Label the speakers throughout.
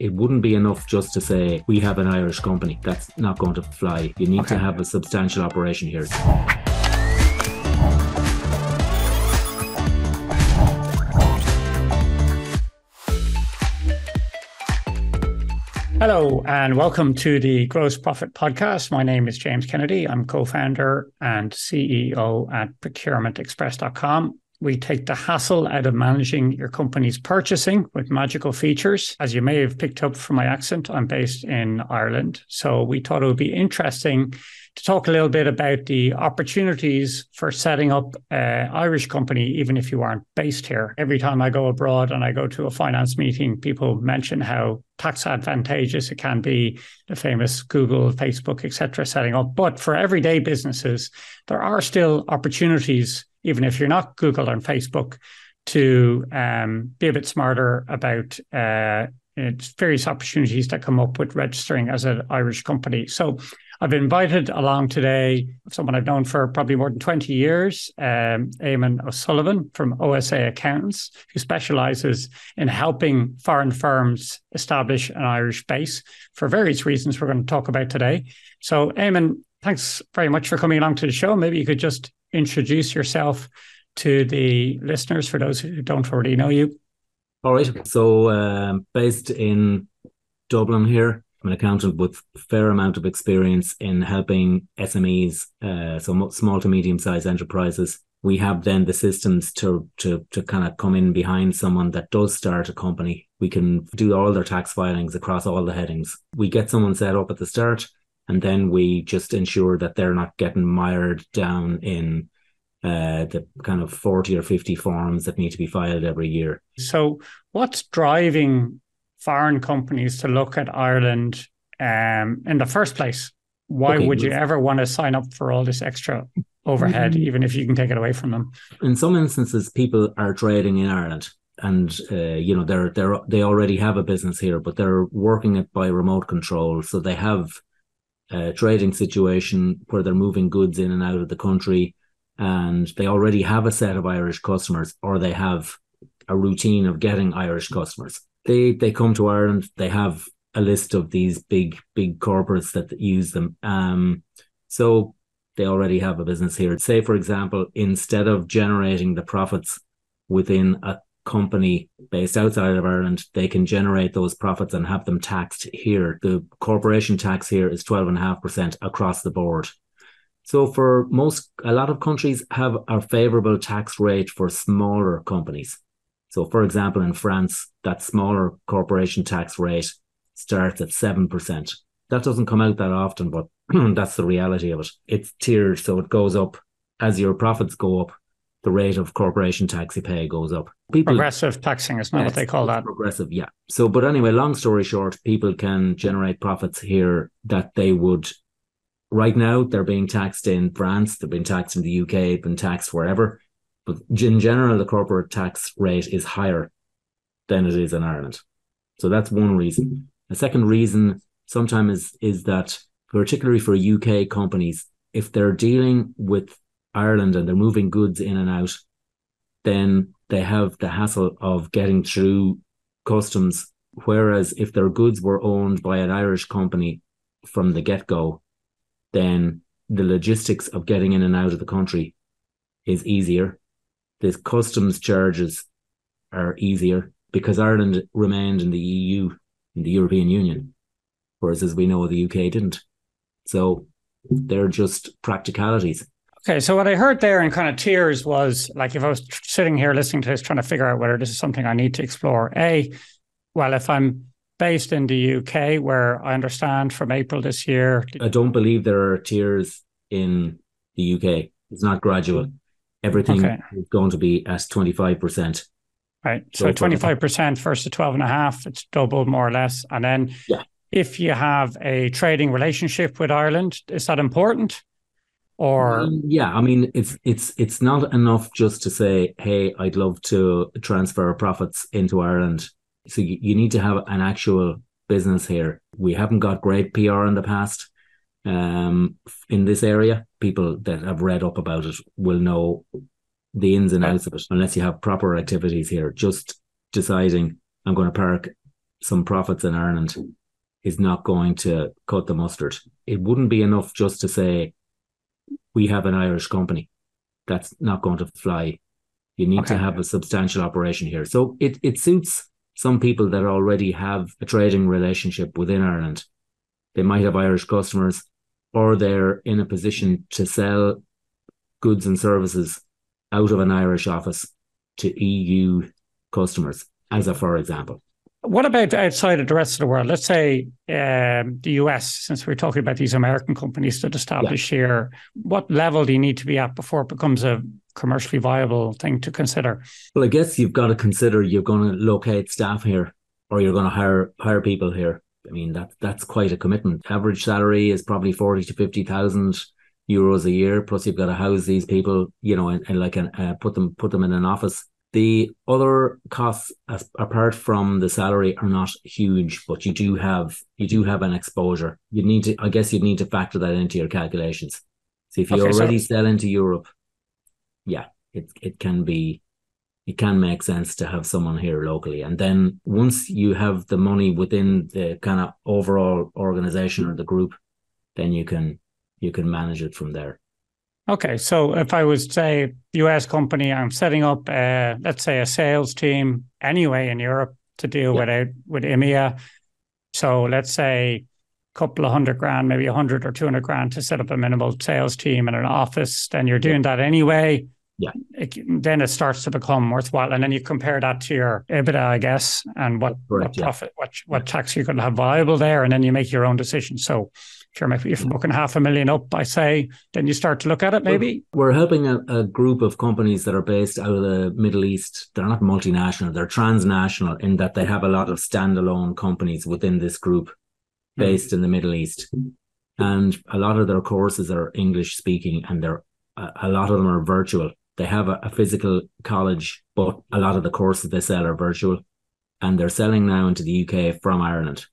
Speaker 1: It wouldn't be enough just to say we have an Irish company. That's not going to fly. You need okay. to have a substantial operation here.
Speaker 2: Hello, and welcome to the Gross Profit Podcast. My name is James Kennedy. I'm co founder and CEO at procurementexpress.com. We take the hassle out of managing your company's purchasing with magical features. As you may have picked up from my accent, I'm based in Ireland. So we thought it would be interesting to talk a little bit about the opportunities for setting up an Irish company, even if you aren't based here. Every time I go abroad and I go to a finance meeting, people mention how tax advantageous it can be, the famous Google, Facebook, etc., setting up. But for everyday businesses, there are still opportunities even if you're not Google and Facebook, to um, be a bit smarter about uh, various opportunities that come up with registering as an Irish company. So I've invited along today someone I've known for probably more than 20 years, um, Eamon O'Sullivan from OSA Accountants, who specializes in helping foreign firms establish an Irish base for various reasons we're going to talk about today. So, Eamon, thanks very much for coming along to the show. Maybe you could just introduce yourself to the listeners for those who don't already know you.
Speaker 1: All right. So, um, based in Dublin here, I'm an accountant with a fair amount of experience in helping SMEs, uh, so small to medium sized enterprises. We have then the systems to to to kind of come in behind someone that does start a company. We can do all their tax filings across all the headings. We get someone set up at the start and then we just ensure that they're not getting mired down in uh, the kind of 40 or 50 forms that need to be filed every year.
Speaker 2: So, what's driving foreign companies to look at Ireland um, in the first place? Why okay, would you ever want to sign up for all this extra overhead, mm-hmm. even if you can take it away from them?
Speaker 1: In some instances, people are trading in Ireland and uh, you know they're they're they already have a business here but they're working it by remote control so they have uh, trading situation where they're moving goods in and out of the country and they already have a set of Irish customers or they have a routine of getting Irish customers. They they come to Ireland, they have a list of these big big corporates that use them. Um, so they already have a business here. Say for example, instead of generating the profits within a company based outside of Ireland, they can generate those profits and have them taxed here. The corporation tax here is 12.5% across the board. So for most, a lot of countries have a favorable tax rate for smaller companies. So for example, in France, that smaller corporation tax rate starts at 7%. That doesn't come out that often, but that's the reality of it. It's tiered, so it goes up as your profits go up the rate of corporation tax you pay goes up.
Speaker 2: People, progressive taxing is not yes, what they call that.
Speaker 1: Progressive, yeah. So, but anyway, long story short, people can generate profits here that they would. Right now, they're being taxed in France, they're being taxed in the UK, been taxed wherever. But in general, the corporate tax rate is higher than it is in Ireland. So that's one reason. The second reason sometimes is, is that, particularly for UK companies, if they're dealing with Ireland and they're moving goods in and out, then they have the hassle of getting through customs. Whereas if their goods were owned by an Irish company from the get go, then the logistics of getting in and out of the country is easier. The customs charges are easier because Ireland remained in the EU, in the European Union, whereas as we know, the UK didn't. So they're just practicalities.
Speaker 2: Okay, so what I heard there in kind of tears was like if I was sitting here listening to this, trying to figure out whether this is something I need to explore. A, well, if I'm based in the UK, where I understand from April this year,
Speaker 1: I don't believe there are tiers in the UK. It's not gradual. Everything okay. is going to be as twenty five percent.
Speaker 2: Right. So twenty five percent versus twelve and a half. It's doubled more or less. And then
Speaker 1: yeah.
Speaker 2: if you have a trading relationship with Ireland, is that important? Or
Speaker 1: mm, yeah i mean it's it's it's not enough just to say hey i'd love to transfer profits into ireland. So you, you need to have an actual business here. We haven't got great pr in the past um, in this area. People that have read up about it will know the ins and outs of it unless you have proper activities here. Just deciding i'm going to park some profits in Ireland is not going to cut the mustard. It wouldn't be enough just to say we have an Irish company. That's not going to fly. You need okay. to have a substantial operation here. So it, it suits some people that already have a trading relationship within Ireland. They might have Irish customers or they're in a position to sell goods and services out of an Irish office to EU customers, as a for example.
Speaker 2: What about outside of the rest of the world? Let's say um, the US, since we're talking about these American companies that establish yeah. here, what level do you need to be at before it becomes a commercially viable thing to consider?
Speaker 1: Well, I guess you've got to consider you're going to locate staff here or you're going to hire hire people here. I mean that that's quite a commitment. Average salary is probably forty to fifty thousand euros a year. Plus, you've got to house these people, you know, and, and like an, uh, put them put them in an office. The other costs, as, apart from the salary, are not huge, but you do have you do have an exposure. You need to, I guess, you need to factor that into your calculations. So if you okay, already so- sell into Europe, yeah, it it can be it can make sense to have someone here locally. And then once you have the money within the kind of overall organization or the group, then you can you can manage it from there.
Speaker 2: Okay, so if I was say US company, I'm setting up, a, let's say, a sales team anyway in Europe to deal yeah. with with EMEA. So let's say a couple of hundred grand, maybe a hundred or two hundred grand to set up a minimal sales team in an office. Then you're doing yeah. that anyway.
Speaker 1: Yeah.
Speaker 2: It, then it starts to become worthwhile, and then you compare that to your EBITDA, I guess, and what, Correct, what profit, yeah. what what tax you're going to have viable there, and then you make your own decision. So Sure, if you're booking half a million up, I say, then you start to look at it maybe.
Speaker 1: We're helping a, a, group of companies that are based out of the Middle East. They're not multinational, they're transnational in that they have a lot of standalone companies within this group hmm. based mm. in the Middle East. And a lot of their courses are English speaking and they're a lot of them are virtual. They have a, a physical college, but a lot of the courses they sell are virtual. And they're selling now into the UK from Ireland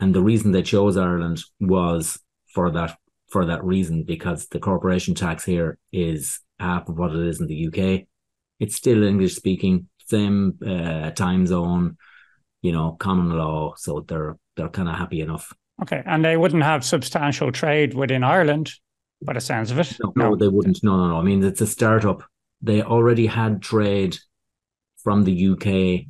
Speaker 1: and the reason they chose Ireland was for that for that reason because the corporation tax here is half of what it is in the UK. It's still English speaking, same uh, time zone, you know, common law, so they're they're kind of happy enough.
Speaker 2: Okay, and they wouldn't have substantial trade within Ireland, by the sounds of it.
Speaker 1: No, no, no, they wouldn't. No, no, no. I mean, it's a startup. They already had trade from the UK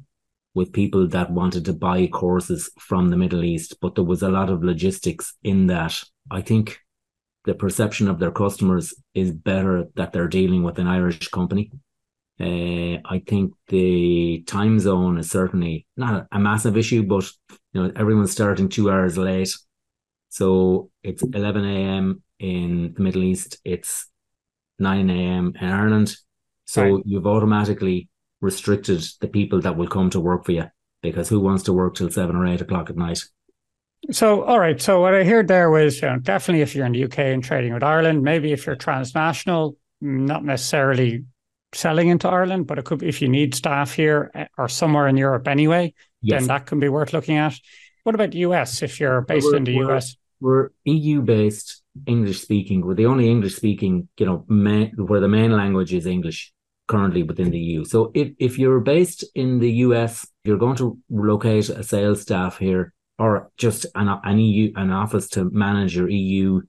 Speaker 1: with people that wanted to buy courses from the Middle East, but there was a lot of logistics in that. I think the perception of their customers is better that they're dealing with an Irish company. Uh, I think the time zone is certainly not a massive issue, but you know everyone's starting two hours late, so it's 11 a.m. in the Middle East. It's 9 a.m. in Ireland, so right. you've automatically restricted the people that will come to work for you because who wants to work till seven or eight o'clock at night?
Speaker 2: So, all right. So, what I heard there was you know, definitely if you're in the UK and trading with Ireland, maybe if you're transnational, not necessarily selling into Ireland, but it could be if you need staff here eh, or somewhere in Europe anyway, yes. then that can be worth looking at. What about the US if you're based we're, in the
Speaker 1: we're,
Speaker 2: US?
Speaker 1: We're EU based, English speaking. We're the only English speaking, you know, main, where the main language is English currently within the EU. So if, if you're based in the US, you're going to locate a sales staff here or just an, an EU an office to manage your EU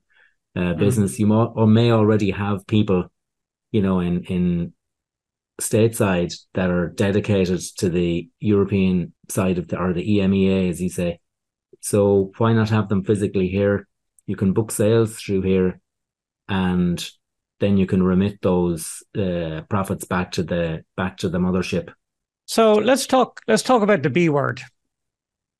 Speaker 1: uh, mm. business. You may, or may already have people, you know, in in stateside that are dedicated to the European side of the or the EMEA, as you say. So why not have them physically here? You can book sales through here, and then you can remit those uh, profits back to the back to the mothership.
Speaker 2: So let's talk let's talk about the B word,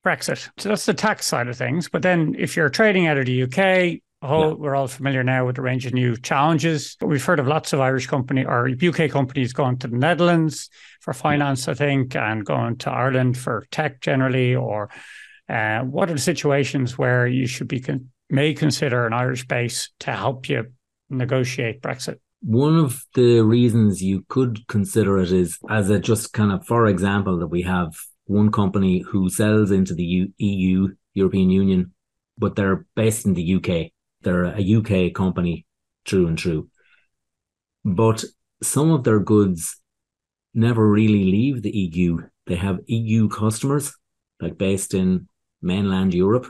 Speaker 2: Brexit. So that's the tax side of things. But then if you're trading out of the UK, oh, yeah. we're all familiar now with the range of new challenges. We've heard of lots of Irish company or UK companies going to the Netherlands for finance, I think, and going to Ireland for tech generally. Or uh, what are the situations where you should be con- may consider an Irish base to help you negotiate Brexit?
Speaker 1: One of the reasons you could consider it is as a just kind of, for example, that we have one company who sells into the EU, European Union, but they're based in the UK. They're a UK company, true and true. But some of their goods never really leave the EU. They have EU customers like based in mainland Europe.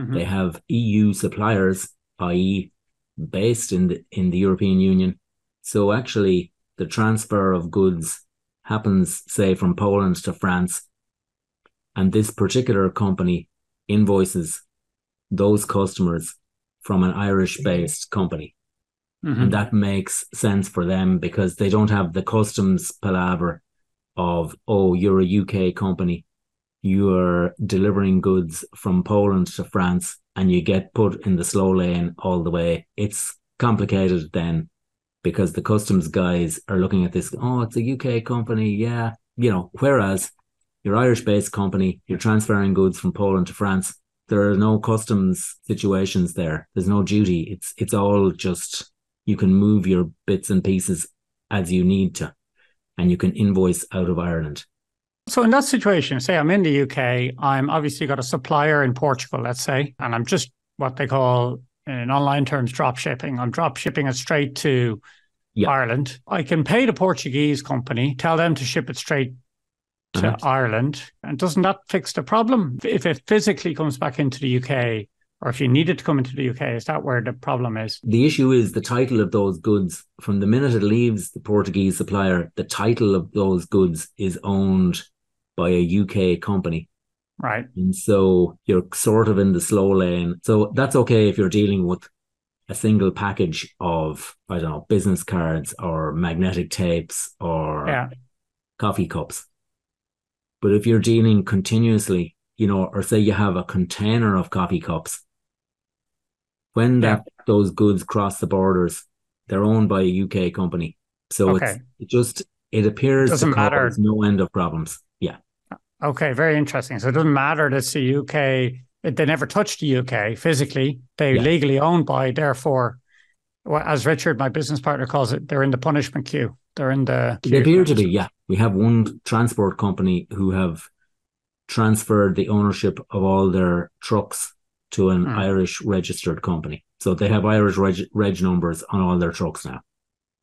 Speaker 1: Mm-hmm. They have EU suppliers, i.e., based in the in the European Union. So actually, the transfer of goods happens, say, from Poland to France, and this particular company invoices those customers from an Irish-based company. Mm-hmm. And that makes sense for them because they don't have the customs palaver of, oh, you're a UK company. You're delivering goods from Poland to France and you get put in the slow lane all the way. It's complicated then because the customs guys are looking at this, oh, it's a UK company. Yeah. You know, whereas you're Irish based company, you're transferring goods from Poland to France. There are no customs situations there. There's no duty. It's it's all just you can move your bits and pieces as you need to, and you can invoice out of Ireland.
Speaker 2: So in that situation, say I'm in the UK, I'm obviously got a supplier in Portugal, let's say, and I'm just what they call in online terms drop shipping. I'm drop shipping it straight to. Ireland. I can pay the Portuguese company, tell them to ship it straight to uh-huh. Ireland. And doesn't that fix the problem? If it physically comes back into the UK, or if you needed to come into the UK, is that where the problem is?
Speaker 1: The issue is the title of those goods. From the minute it leaves the Portuguese supplier, the title of those goods is owned by a UK company.
Speaker 2: Right.
Speaker 1: And so you're sort of in the slow lane. So that's okay if you're dealing with a single package of, I don't know, business cards or magnetic tapes or
Speaker 2: yeah.
Speaker 1: coffee cups. But if you're dealing continuously, you know, or say you have a container of coffee cups when that those goods cross the borders, they're owned by a UK company. So okay. it's it just it appears doesn't to matter. cause no end of problems. Yeah.
Speaker 2: Okay, very interesting. So it doesn't matter that the UK they never touched the UK physically. They yeah. legally owned by, therefore, as Richard, my business partner, calls it, they're in the punishment queue. They're in the.
Speaker 1: They appear to be. Yeah, we have one transport company who have transferred the ownership of all their trucks to an mm. Irish registered company. So they have Irish reg, reg, numbers on all their trucks now.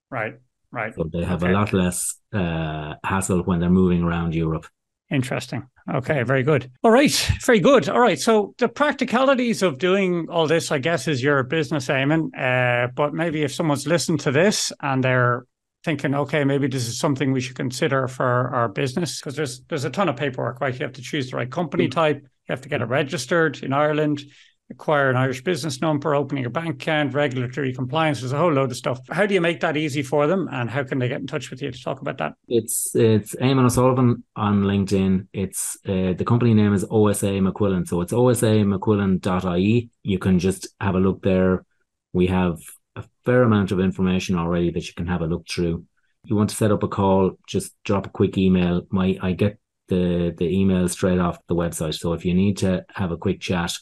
Speaker 2: Right, right.
Speaker 1: So they have okay. a lot less uh, hassle when they're moving around Europe.
Speaker 2: Interesting. Okay, very good. All right, very good. All right, so the practicalities of doing all this, I guess, is your business, Eamon. Uh, but maybe if someone's listened to this and they're thinking, okay, maybe this is something we should consider for our business, because there's there's a ton of paperwork, right? You have to choose the right company mm. type, you have to get it registered in Ireland, acquire an Irish business number, opening a bank account, regulatory compliance. There's a whole load of stuff. How do you make that easy for them, and how can they get in touch with you to talk about that?
Speaker 1: It's it's Eamon O'Sullivan on LinkedIn. It's uh, the company name is OSA McQuillan, so it's osamcquillan.ie. You can just have a look there. We have a fair amount of information already that you can have a look through. You want to set up a call, just drop a quick email. My I get the the email straight off the website. So if you need to have a quick chat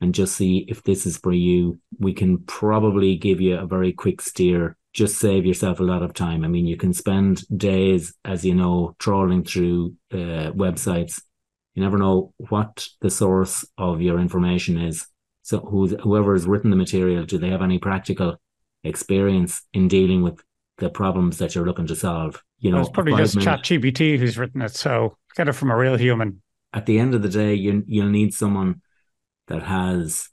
Speaker 1: and just see if this is for you, we can probably give you a very quick steer. Just save yourself a lot of time. I mean, you can spend days, as you know, trawling through uh, websites. You never know what the source of your information is. So who's, whoever has written the material, do they have any practical experience in dealing with the problems that you're looking to solve? You know,
Speaker 2: well, it's probably just ChatGPT who's written it. So get it from a real human.
Speaker 1: At the end of the day, you you'll need someone that has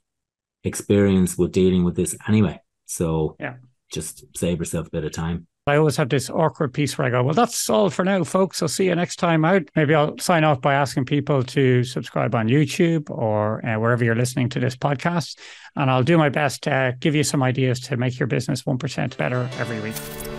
Speaker 1: experience with dealing with this anyway. So
Speaker 2: yeah,
Speaker 1: just save yourself a bit of time.
Speaker 2: I always have this awkward piece where I go, well, that's all for now, folks. I'll see you next time out. Maybe I'll sign off by asking people to subscribe on YouTube or uh, wherever you're listening to this podcast. And I'll do my best to give you some ideas to make your business 1% better every week.